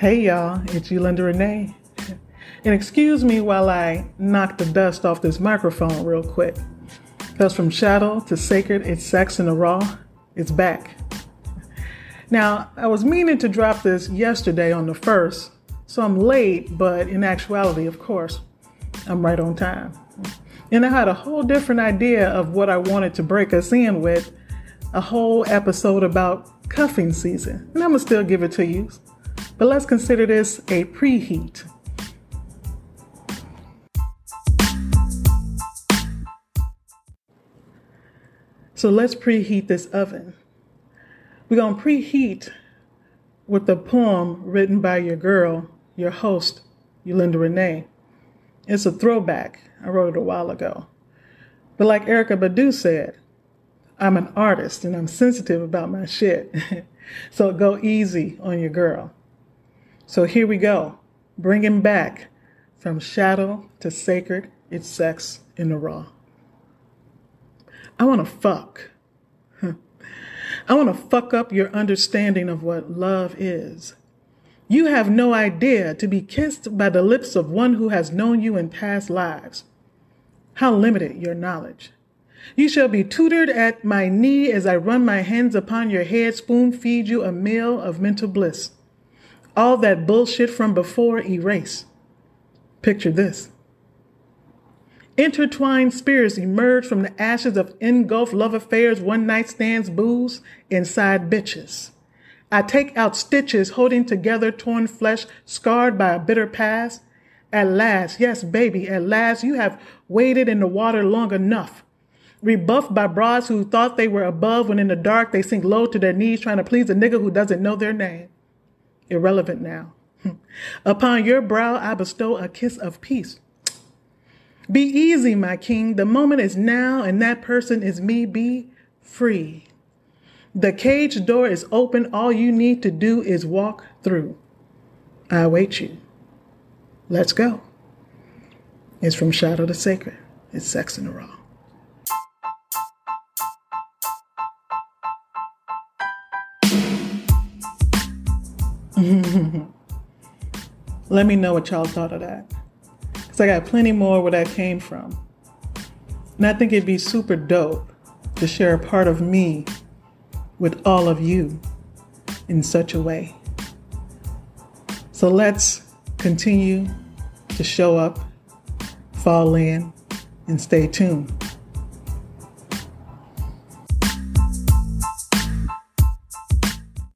Hey y'all, it's Yolanda Renee. And excuse me while I knock the dust off this microphone real quick. Because from shadow to sacred, it's sex in the raw, it's back. Now, I was meaning to drop this yesterday on the first, so I'm late, but in actuality, of course, I'm right on time. And I had a whole different idea of what I wanted to break us in with a whole episode about cuffing season. And I'm going to still give it to you. But let's consider this a preheat. So let's preheat this oven. We're going to preheat with the poem written by your girl, your host, Yolanda Renee. It's a throwback. I wrote it a while ago. But like Erykah Badu said, I'm an artist and I'm sensitive about my shit. so go easy on your girl. So here we go. Bringing back from shadow to sacred, it's sex in the raw. I want to fuck. I want to fuck up your understanding of what love is. You have no idea to be kissed by the lips of one who has known you in past lives. How limited your knowledge. You shall be tutored at my knee as I run my hands upon your head, spoon feed you a meal of mental bliss. All that bullshit from before erase. Picture this. Intertwined spirits emerge from the ashes of engulfed love affairs, one night stands, booze, inside bitches. I take out stitches holding together torn flesh, scarred by a bitter past. At last, yes, baby, at last you have waded in the water long enough rebuffed by broads who thought they were above when in the dark they sink low to their knees trying to please a nigga who doesn't know their name. Irrelevant now. Upon your brow I bestow a kiss of peace. Be easy, my king. The moment is now, and that person is me. Be free. The cage door is open. All you need to do is walk through. I await you. Let's go. It's from shadow to sacred. It's sex in the raw. Let me know what y'all thought of that. Because I got plenty more where that came from. And I think it'd be super dope to share a part of me with all of you in such a way. So let's continue to show up, fall in, and stay tuned.